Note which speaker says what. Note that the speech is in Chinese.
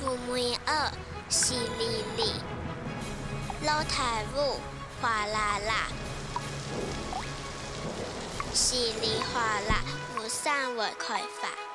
Speaker 1: 父母儿，淅沥沥，老太舞，哗啦啦，淅沥哗啦，不伞未开发。